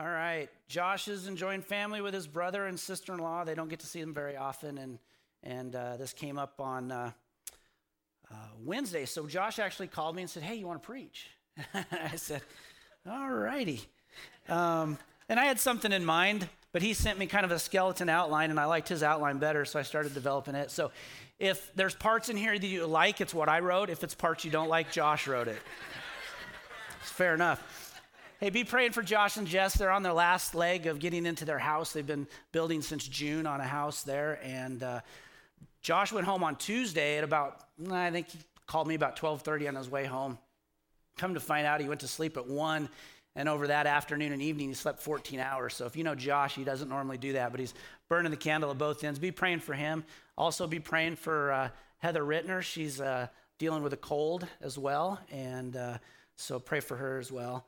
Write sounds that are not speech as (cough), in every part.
All right. Josh is enjoying family with his brother and sister in law. They don't get to see them very often. And, and uh, this came up on uh, uh, Wednesday. So Josh actually called me and said, Hey, you want to preach? (laughs) I said, All righty. Um, and I had something in mind, but he sent me kind of a skeleton outline, and I liked his outline better, so I started developing it. So if there's parts in here that you like, it's what I wrote. If it's parts you don't like, Josh wrote it. It's fair enough. Hey, be praying for Josh and Jess. They're on their last leg of getting into their house. They've been building since June on a house there. And uh, Josh went home on Tuesday at about, I think he called me about 12:30 on his way home. Come to find out, he went to sleep at one, and over that afternoon and evening, he slept 14 hours. So if you know Josh, he doesn't normally do that, but he's burning the candle at both ends. Be praying for him. Also, be praying for uh, Heather Rittner. She's uh, dealing with a cold as well, and uh, so pray for her as well.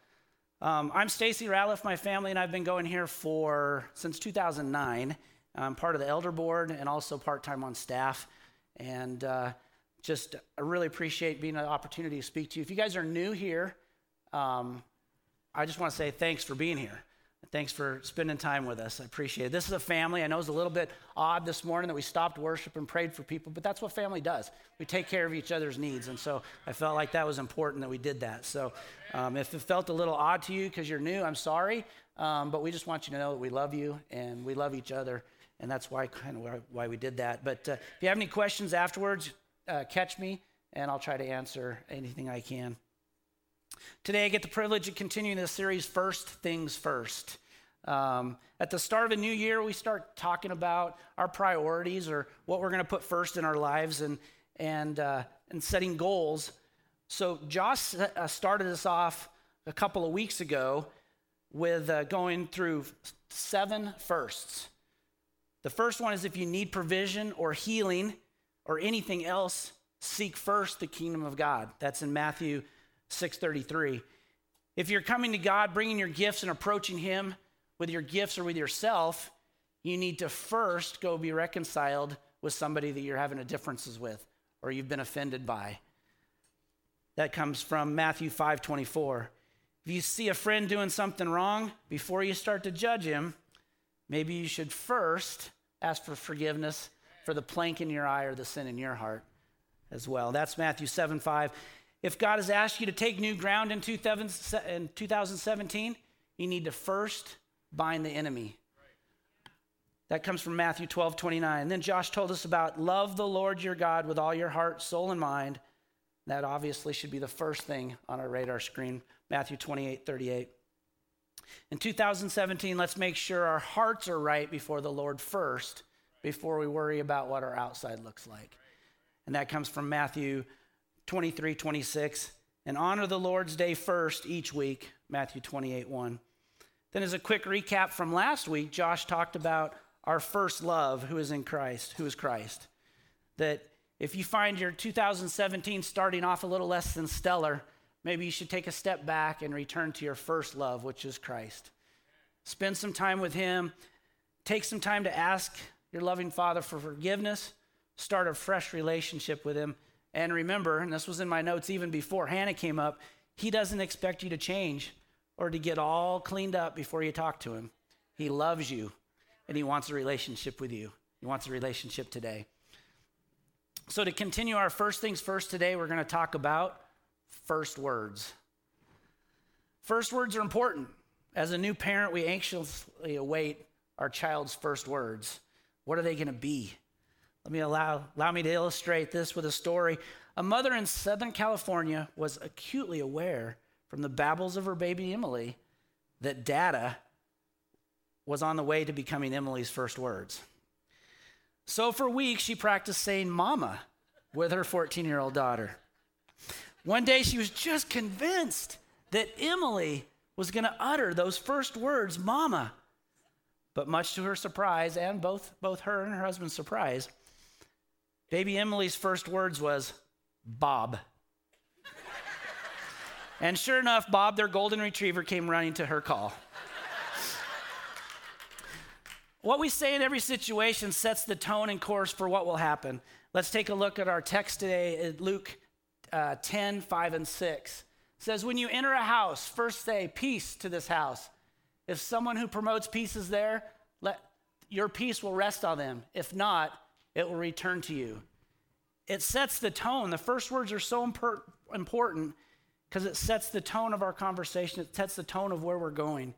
Um, I'm Stacy Ratliff. My family and I've been going here for since 2009. I'm part of the elder board and also part time on staff. And uh, just I really appreciate being an opportunity to speak to you. If you guys are new here, um, I just want to say thanks for being here. Thanks for spending time with us. I appreciate it. This is a family. I know it's a little bit odd this morning that we stopped worship and prayed for people, but that's what family does. We take care of each other's needs. And so I felt like that was important that we did that. So um, if it felt a little odd to you because you're new, I'm sorry. Um, but we just want you to know that we love you and we love each other. And that's why kind of why we did that. But uh, if you have any questions afterwards, uh, catch me and I'll try to answer anything I can. Today, I get the privilege of continuing this series, First Things First. Um, at the start of a new year, we start talking about our priorities or what we're going to put first in our lives and, and, uh, and setting goals. So, Josh uh, started us off a couple of weeks ago with uh, going through seven firsts. The first one is if you need provision or healing or anything else, seek first the kingdom of God. That's in Matthew 6:33. If you're coming to God, bringing your gifts and approaching him with your gifts or with yourself, you need to first go be reconciled with somebody that you're having a differences with or you've been offended by. That comes from Matthew 5:24. If you see a friend doing something wrong, before you start to judge him, maybe you should first ask for forgiveness for the plank in your eye or the sin in your heart as well. That's Matthew 7 5. If God has asked you to take new ground in 2017, you need to first bind the enemy. That comes from Matthew 12 29. And then Josh told us about love the Lord your God with all your heart, soul, and mind. That obviously should be the first thing on our radar screen. Matthew 28 38. In 2017, let's make sure our hearts are right before the Lord first, before we worry about what our outside looks like. And that comes from Matthew 23, 26. And honor the Lord's day first each week, Matthew 28, 1. Then, as a quick recap from last week, Josh talked about our first love, who is in Christ, who is Christ. That if you find your 2017 starting off a little less than stellar, maybe you should take a step back and return to your first love, which is Christ. Spend some time with Him. Take some time to ask your loving Father for forgiveness. Start a fresh relationship with Him and remember, and this was in my notes even before Hannah came up, He doesn't expect you to change or to get all cleaned up before you talk to Him. He loves you and He wants a relationship with you. He wants a relationship today. So, to continue our first things first today, we're going to talk about first words. First words are important. As a new parent, we anxiously await our child's first words. What are they going to be? Let me allow, allow me to illustrate this with a story. A mother in Southern California was acutely aware from the babbles of her baby Emily that data was on the way to becoming Emily's first words. So for weeks, she practiced saying mama with her 14 year old daughter. One day, she was just convinced that Emily was going to utter those first words, mama. But much to her surprise, and both, both her and her husband's surprise, Baby Emily's first words was, Bob. and sure enough, Bob, their golden retriever, came running to her call. what we say in every situation sets the tone and course for what will happen. Let's take a look at our text today, Luke uh, 10, 5, and 6. It says, When you enter a house, first say, Peace to this house. If someone who promotes peace is there, let your peace will rest on them. If not, it will return to you. It sets the tone. The first words are so impor- important because it sets the tone of our conversation, it sets the tone of where we're going.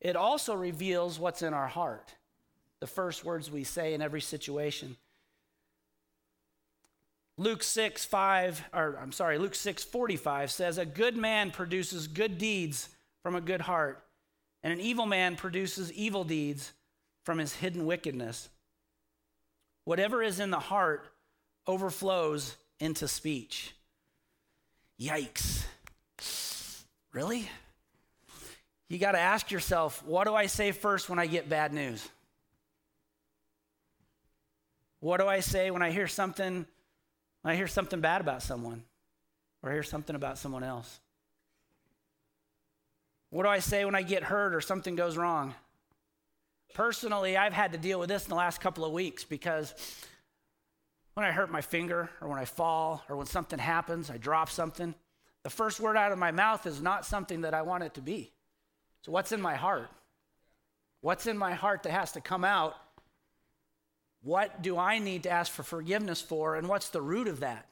It also reveals what's in our heart, the first words we say in every situation. Luke 6, 5, or I'm sorry, Luke 6, 45 says, A good man produces good deeds from a good heart, and an evil man produces evil deeds from his hidden wickedness. Whatever is in the heart overflows into speech. Yikes. Really? You got to ask yourself, what do I say first when I get bad news? What do I say when I hear something when I hear something bad about someone or hear something about someone else? What do I say when I get hurt or something goes wrong? Personally, I've had to deal with this in the last couple of weeks because when I hurt my finger or when I fall or when something happens, I drop something, the first word out of my mouth is not something that I want it to be. So, what's in my heart? What's in my heart that has to come out? What do I need to ask for forgiveness for? And what's the root of that?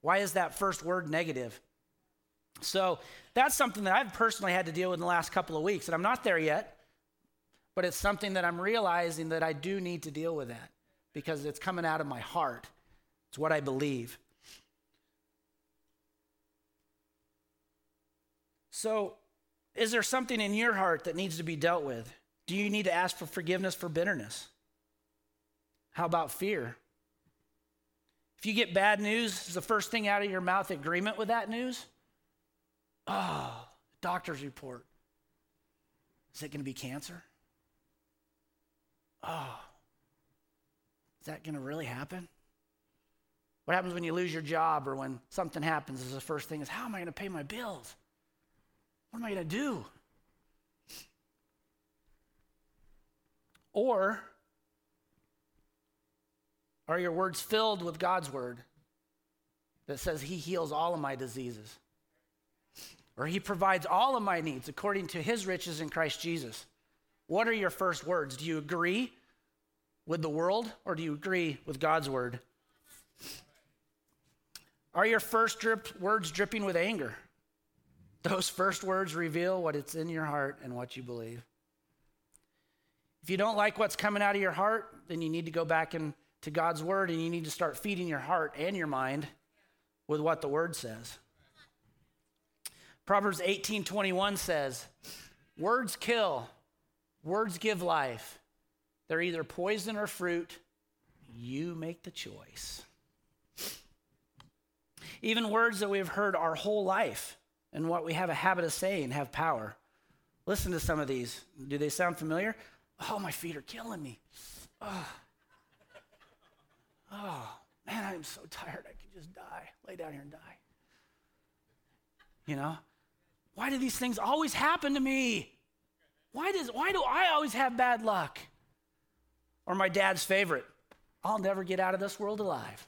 Why is that first word negative? So, that's something that I've personally had to deal with in the last couple of weeks. And I'm not there yet but it's something that I'm realizing that I do need to deal with that because it's coming out of my heart. It's what I believe. So, is there something in your heart that needs to be dealt with? Do you need to ask for forgiveness for bitterness? How about fear? If you get bad news, is the first thing out of your mouth agreement with that news? Oh, doctor's report. Is it going to be cancer? Oh, is that going to really happen? What happens when you lose your job or when something happens is the first thing is, how am I going to pay my bills? What am I going to do? Or are your words filled with God's word that says He heals all of my diseases? Or He provides all of my needs according to His riches in Christ Jesus? What are your first words? Do you agree with the world or do you agree with God's word? Are your first drip, words dripping with anger? Those first words reveal what it's in your heart and what you believe. If you don't like what's coming out of your heart, then you need to go back into God's word and you need to start feeding your heart and your mind with what the word says. Proverbs 18:21 says, "Words kill, Words give life. They're either poison or fruit. You make the choice. Even words that we've heard our whole life and what we have a habit of saying have power. Listen to some of these. Do they sound familiar? Oh, my feet are killing me. Oh, oh man, I'm so tired. I could just die. Lay down here and die. You know? Why do these things always happen to me? Why, does, why do I always have bad luck? Or my dad's favorite, I'll never get out of this world alive.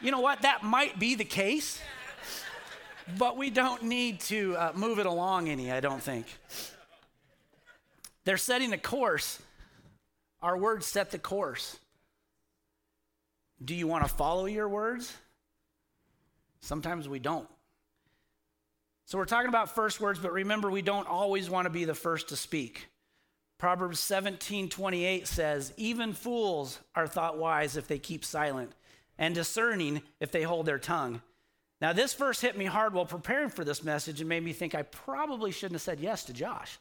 you know what? That might be the case, but we don't need to uh, move it along any, I don't think. They're setting a course. Our words set the course. Do you want to follow your words? Sometimes we don't. So we're talking about first words, but remember, we don't always want to be the first to speak. Proverbs 17 28 says, Even fools are thought wise if they keep silent, and discerning if they hold their tongue. Now, this verse hit me hard while preparing for this message and made me think I probably shouldn't have said yes to Josh.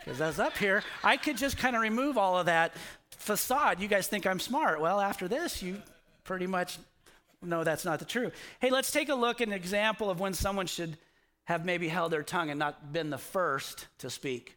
Because as up here, I could just kind of remove all of that facade. You guys think I'm smart. Well, after this, you pretty much know that's not the truth. Hey, let's take a look at an example of when someone should have maybe held their tongue and not been the first to speak.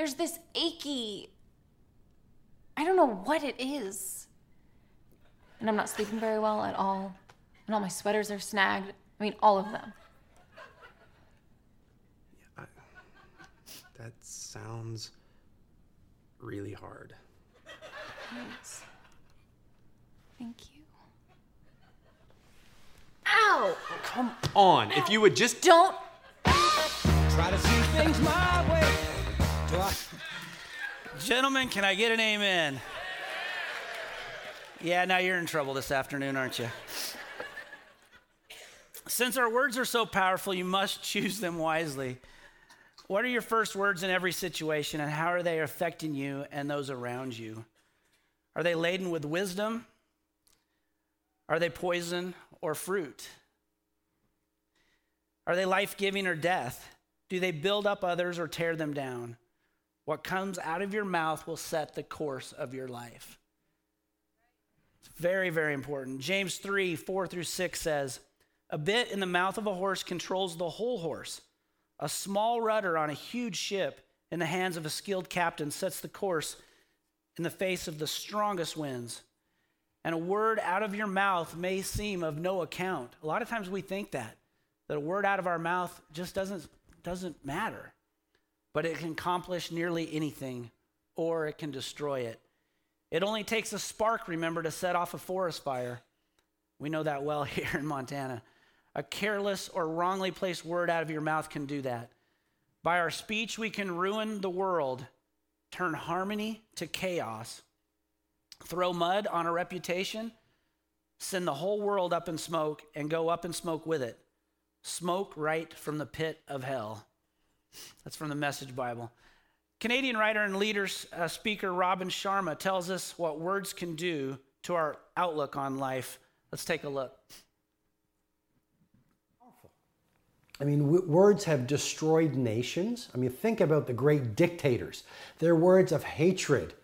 there's this achy I don't know what it is. And I'm not sleeping very well at all. And all my sweaters are snagged. I mean, all of them. That sounds really hard. Thanks. Thank you. Ow! Come on. If you would just. Don't Try to see things my way. I? Gentlemen, can I get an amen? Yeah, now you're in trouble this afternoon, aren't you? Since our words are so powerful, you must choose them wisely. What are your first words in every situation, and how are they affecting you and those around you? Are they laden with wisdom? Are they poison or fruit? Are they life giving or death? Do they build up others or tear them down? What comes out of your mouth will set the course of your life. It's very, very important. James 3 4 through 6 says, A bit in the mouth of a horse controls the whole horse. A small rudder on a huge ship in the hands of a skilled captain sets the course in the face of the strongest winds. And a word out of your mouth may seem of no account. A lot of times we think that, that a word out of our mouth just doesn't, doesn't matter, but it can accomplish nearly anything or it can destroy it. It only takes a spark, remember, to set off a forest fire. We know that well (laughs) here in Montana. A careless or wrongly placed word out of your mouth can do that. By our speech, we can ruin the world, turn harmony to chaos, throw mud on a reputation, send the whole world up in smoke, and go up in smoke with it. Smoke right from the pit of hell. That's from the Message Bible. Canadian writer and leader uh, speaker Robin Sharma tells us what words can do to our outlook on life. Let's take a look. I mean, w- words have destroyed nations. I mean, think about the great dictators. Their words of hatred,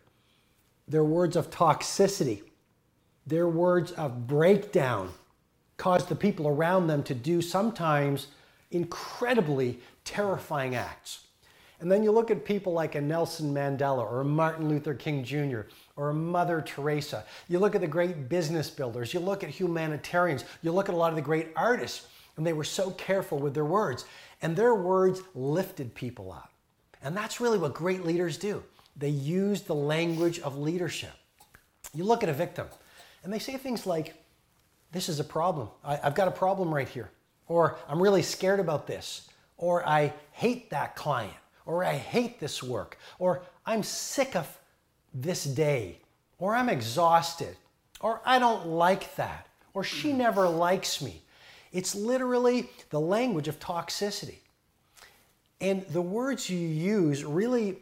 their words of toxicity, their words of breakdown caused the people around them to do sometimes incredibly terrifying acts. And then you look at people like a Nelson Mandela or a Martin Luther King Jr. or a Mother Teresa. You look at the great business builders. You look at humanitarians. You look at a lot of the great artists, and they were so careful with their words. And their words lifted people up. And that's really what great leaders do. They use the language of leadership. You look at a victim, and they say things like, This is a problem. I, have got a problem right here. Or, I'm really scared about this. Or, I hate that client or I hate this work, or I'm sick of this day, or I'm exhausted, or I don't like that, or she never likes me. It's literally the language of toxicity. And the words you use really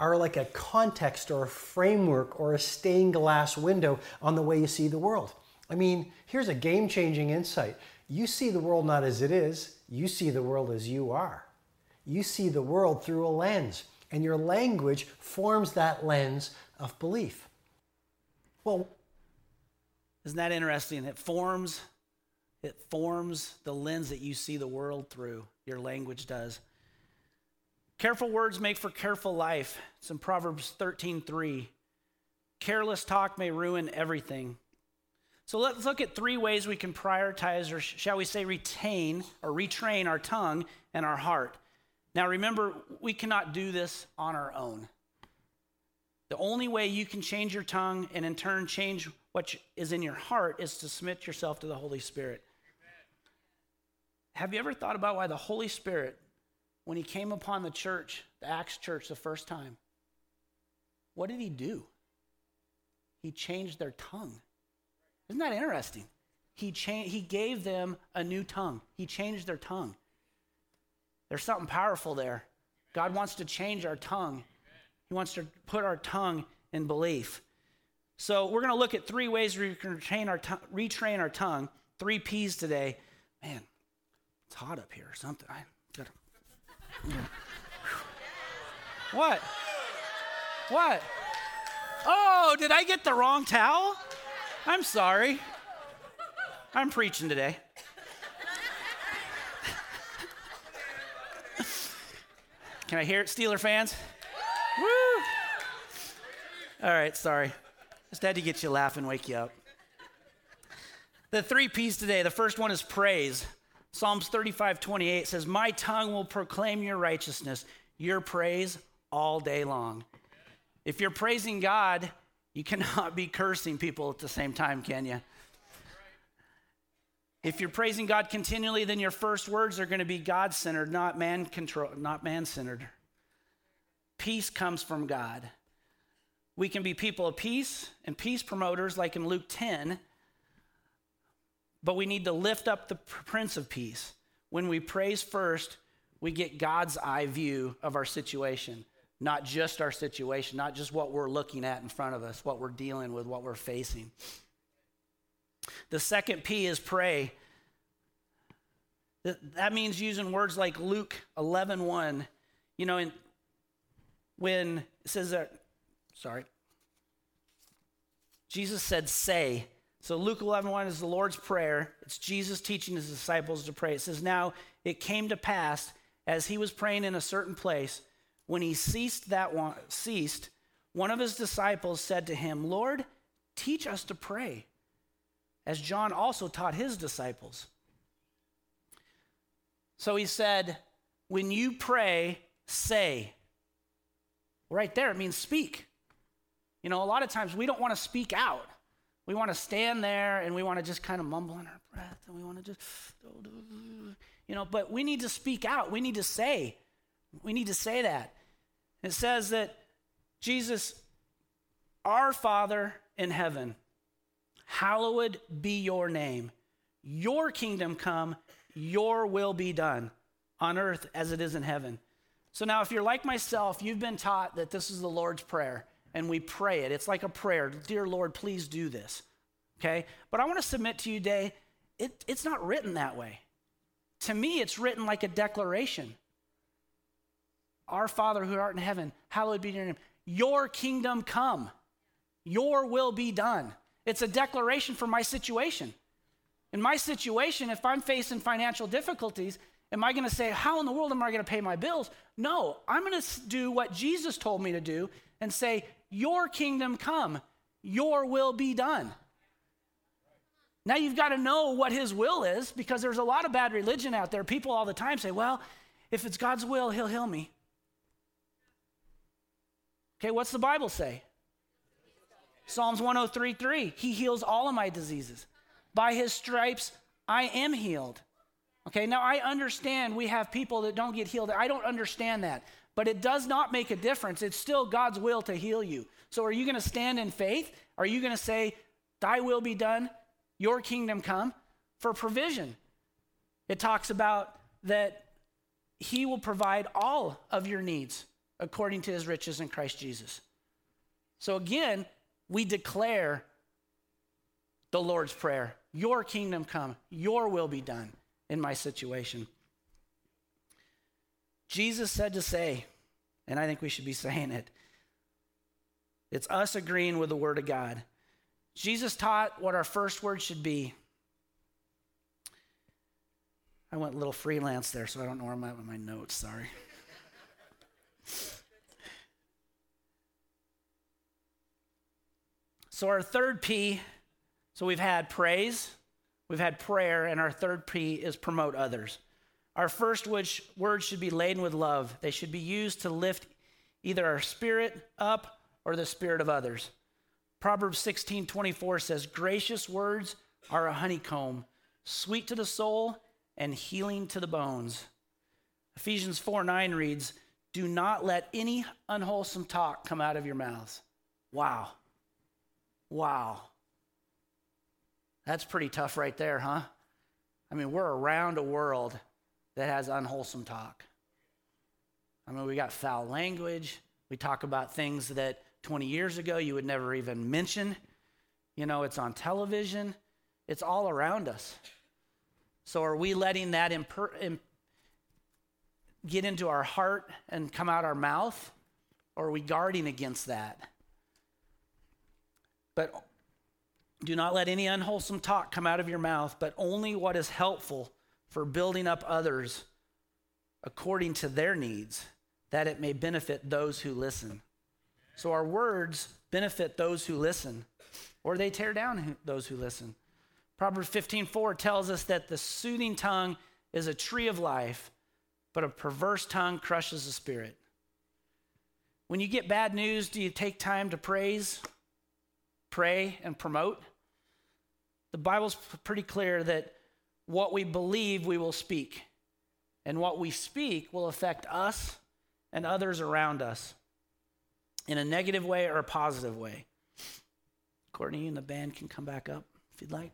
are like a context or a framework or a stained glass window on the way you see the world. I mean, here's a game changing insight. You see the world not as it is, you see the world as you are you see the world through a lens, and your language forms that lens of belief. Well, isn't that interesting? It forms it forms the lens that you see the world through. Your language does. Careful words make for careful life. It's in Proverbs 13:3. Careless talk may ruin everything. So let's look at three ways we can prioritize, or shall we say, retain or retrain our tongue and our heart. Now, remember, we cannot do this on our own. The only way you can change your tongue and in turn change what is in your heart is to submit yourself to the Holy Spirit. Amen. Have you ever thought about why the Holy Spirit, when he came upon the church, the Acts church, the first time, what did he do? He changed their tongue. Isn't that interesting? He, cha- he gave them a new tongue, he changed their tongue. There's something powerful there. God wants to change our tongue. He wants to put our tongue in belief. So we're going to look at three ways we can retrain our, to- retrain our tongue. Three P's today. Man, it's hot up here or something. I gotta, what? What? Oh, did I get the wrong towel? I'm sorry. I'm preaching today. Can I hear it, Steeler fans? Woo! All right, sorry. Just had to get you laughing, wake you up. The three P's today. The first one is praise. Psalms 35, 28 says, My tongue will proclaim your righteousness, your praise all day long. If you're praising God, you cannot (laughs) be cursing people at the same time, can you? If you're praising God continually, then your first words are going to be God centered, not man control, not man centered. Peace comes from God. We can be people of peace and peace promoters, like in Luke 10, but we need to lift up the Prince of Peace. When we praise first, we get God's eye view of our situation, not just our situation, not just what we're looking at in front of us, what we're dealing with, what we're facing. The second P is pray. That means using words like Luke 11 1. You know, when it says that, sorry, Jesus said, say. So Luke 11 1 is the Lord's Prayer. It's Jesus teaching his disciples to pray. It says, Now it came to pass as he was praying in a certain place, when he ceased that one, ceased, one of his disciples said to him, Lord, teach us to pray as John also taught his disciples. So he said, When you pray, say. Right there, it means speak. You know, a lot of times we don't want to speak out. We want to stand there and we want to just kind of mumble in our breath and we want to just, you know, but we need to speak out. We need to say. We need to say that. It says that Jesus, our Father in heaven, Hallowed be your name. Your kingdom come, your will be done on earth as it is in heaven. So now, if you're like myself, you've been taught that this is the Lord's Prayer, and we pray it. It's like a prayer Dear Lord, please do this. Okay? But I want to submit to you today, it, it's not written that way. To me, it's written like a declaration Our Father who art in heaven, hallowed be your name. Your kingdom come, your will be done. It's a declaration for my situation. In my situation, if I'm facing financial difficulties, am I going to say, How in the world am I going to pay my bills? No, I'm going to do what Jesus told me to do and say, Your kingdom come, your will be done. Now you've got to know what his will is because there's a lot of bad religion out there. People all the time say, Well, if it's God's will, he'll heal me. Okay, what's the Bible say? Psalms 103:3, he heals all of my diseases. By his stripes I am healed. Okay, now I understand we have people that don't get healed. I don't understand that. But it does not make a difference. It's still God's will to heal you. So are you going to stand in faith? Are you going to say, Thy will be done, your kingdom come? For provision. It talks about that He will provide all of your needs according to His riches in Christ Jesus. So again, we declare the Lord's Prayer Your kingdom come, your will be done in my situation. Jesus said to say, and I think we should be (laughs) saying it, it's us agreeing with the Word of God. Jesus taught what our first word should be. I went a little freelance there, so I don't know where I'm at with my notes, sorry. So, our third P, so we've had praise, we've had prayer, and our third P is promote others. Our first which words should be laden with love. They should be used to lift either our spirit up or the spirit of others. Proverbs 16 24 says, Gracious words are a honeycomb, sweet to the soul and healing to the bones. Ephesians 4 9 reads, Do not let any unwholesome talk come out of your mouths. Wow. Wow. That's pretty tough right there, huh? I mean, we're around a world that has unwholesome talk. I mean, we got foul language. We talk about things that 20 years ago you would never even mention. You know, it's on television, it's all around us. So, are we letting that imper- imp- get into our heart and come out our mouth? Or are we guarding against that? But do not let any unwholesome talk come out of your mouth, but only what is helpful for building up others according to their needs, that it may benefit those who listen. So our words benefit those who listen, or they tear down those who listen. Proverbs 15:4 tells us that the soothing tongue is a tree of life, but a perverse tongue crushes the spirit. When you get bad news, do you take time to praise, pray, and promote? The Bible's pretty clear that what we believe, we will speak. And what we speak will affect us and others around us in a negative way or a positive way. Courtney and the band can come back up if you'd like.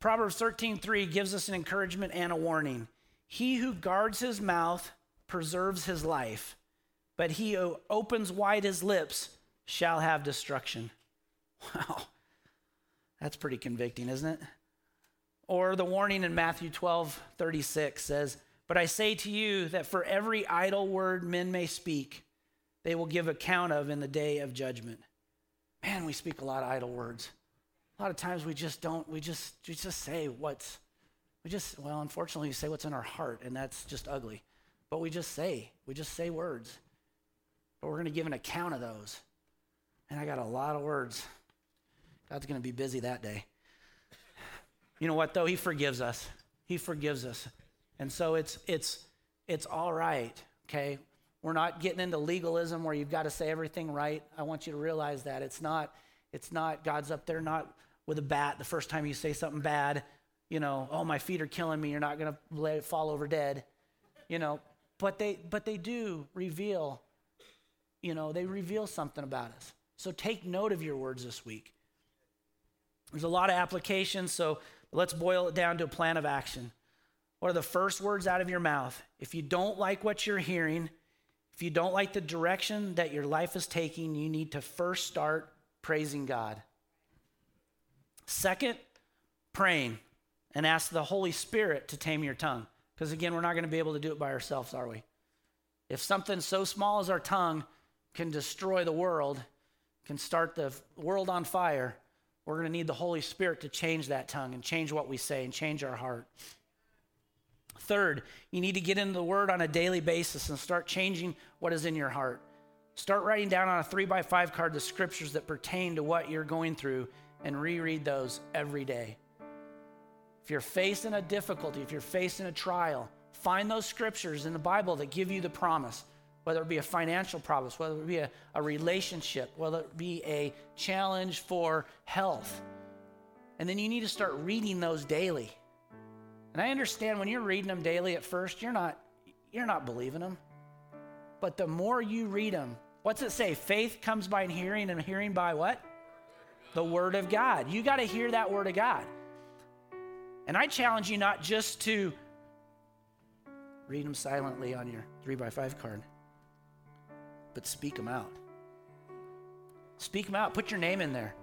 Proverbs 13:3 gives us an encouragement and a warning. He who guards his mouth preserves his life, but he who opens wide his lips shall have destruction. (laughs) Wow. That's pretty convicting, isn't it? Or the warning in Matthew 12, 36 says, But I say to you that for every idle word men may speak, they will give account of in the day of judgment. Man, we speak a lot of idle words. A lot of times we just don't, we just, we just say what's, we just, well, unfortunately, we say what's in our heart, and that's just ugly. But we just say, we just say words. But we're going to give an account of those. And I got a lot of words. God's going to be busy that day. You know what though? He forgives us. He forgives us. And so it's it's it's all right, okay? We're not getting into legalism where you've got to say everything right. I want you to realize that it's not it's not God's up there not with a bat the first time you say something bad, you know, oh my feet are killing me, you're not going to let it fall over dead. You know, but they but they do reveal you know, they reveal something about us. So take note of your words this week. There's a lot of applications, so let's boil it down to a plan of action. What are the first words out of your mouth? If you don't like what you're hearing, if you don't like the direction that your life is taking, you need to first start praising God. Second, praying and ask the Holy Spirit to tame your tongue. Because again, we're not going to be able to do it by ourselves, are we? If something so small as our tongue can destroy the world, can start the world on fire, we're going to need the Holy Spirit to change that tongue and change what we say and change our heart. Third, you need to get into the Word on a daily basis and start changing what is in your heart. Start writing down on a three by five card the scriptures that pertain to what you're going through and reread those every day. If you're facing a difficulty, if you're facing a trial, find those scriptures in the Bible that give you the promise whether it be a financial promise, whether it be a, a relationship, whether it be a challenge for health. And then you need to start reading those daily. And I understand when you're reading them daily at first, you're not you're not believing them. But the more you read them, what's it say? Faith comes by hearing and hearing by what? The word of God. You got to hear that word of God. And I challenge you not just to read them silently on your 3 by 5 card but speak them out. Speak them out. Put your name in there.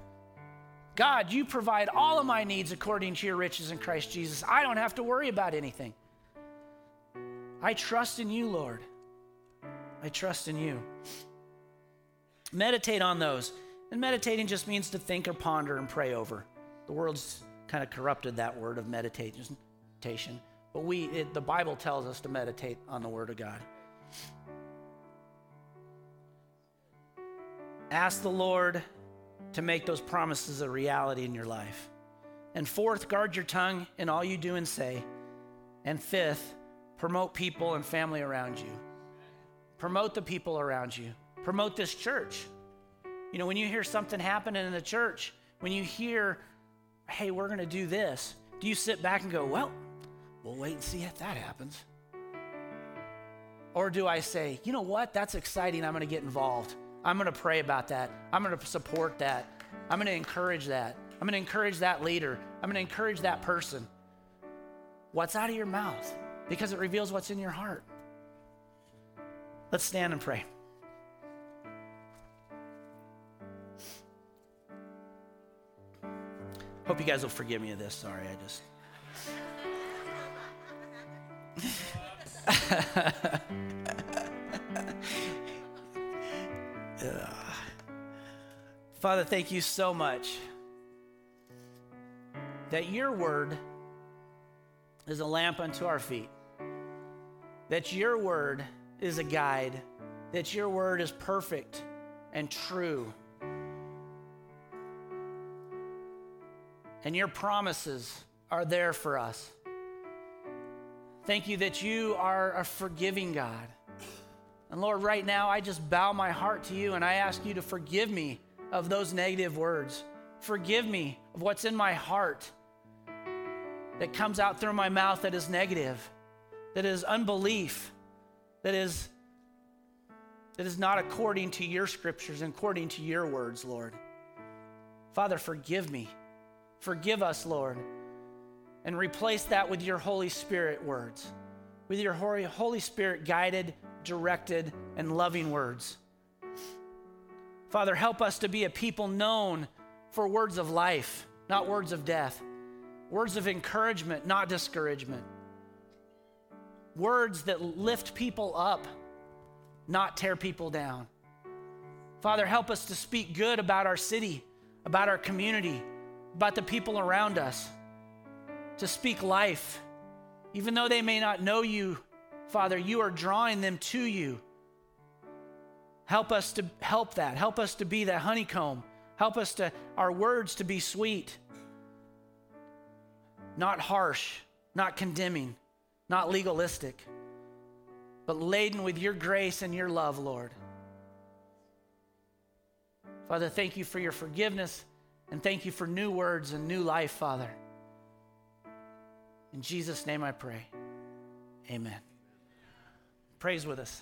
God, you provide all of my needs according to your riches in Christ Jesus. I don't have to worry about anything. I trust in you, Lord. I trust in you. Meditate on those. And meditating just means to think or ponder and pray over. The world's kind of corrupted that word of meditation. But we, it, the Bible tells us to meditate on the Word of God. Ask the Lord to make those promises a reality in your life. And fourth, guard your tongue in all you do and say. And fifth, promote people and family around you. Promote the people around you. Promote this church. You know, when you hear something happening in the church, when you hear, hey, we're going to do this, do you sit back and go, well, we'll wait and see if that happens? Or do I say, you know what, that's exciting, I'm going to get involved? I'm going to pray about that. I'm going to support that. I'm going to encourage that. I'm going to encourage that leader. I'm going to encourage that person. What's out of your mouth? because it reveals what's in your heart. Let's stand and pray. Hope you guys will forgive me of this. Sorry, I just. (laughs) Father, thank you so much that your word is a lamp unto our feet, that your word is a guide, that your word is perfect and true, and your promises are there for us. Thank you that you are a forgiving God. And Lord, right now, I just bow my heart to you and I ask you to forgive me of those negative words. Forgive me of what's in my heart that comes out through my mouth that is negative, that is unbelief, that is that is not according to your scriptures and according to your words, Lord. Father, forgive me. Forgive us, Lord. And replace that with your Holy Spirit words, with your Holy Spirit guided, directed, and loving words. Father, help us to be a people known for words of life, not words of death, words of encouragement, not discouragement, words that lift people up, not tear people down. Father, help us to speak good about our city, about our community, about the people around us, to speak life. Even though they may not know you, Father, you are drawing them to you. Help us to help that. Help us to be that honeycomb. Help us to, our words to be sweet, not harsh, not condemning, not legalistic, but laden with your grace and your love, Lord. Father, thank you for your forgiveness and thank you for new words and new life, Father. In Jesus' name I pray. Amen. Praise with us.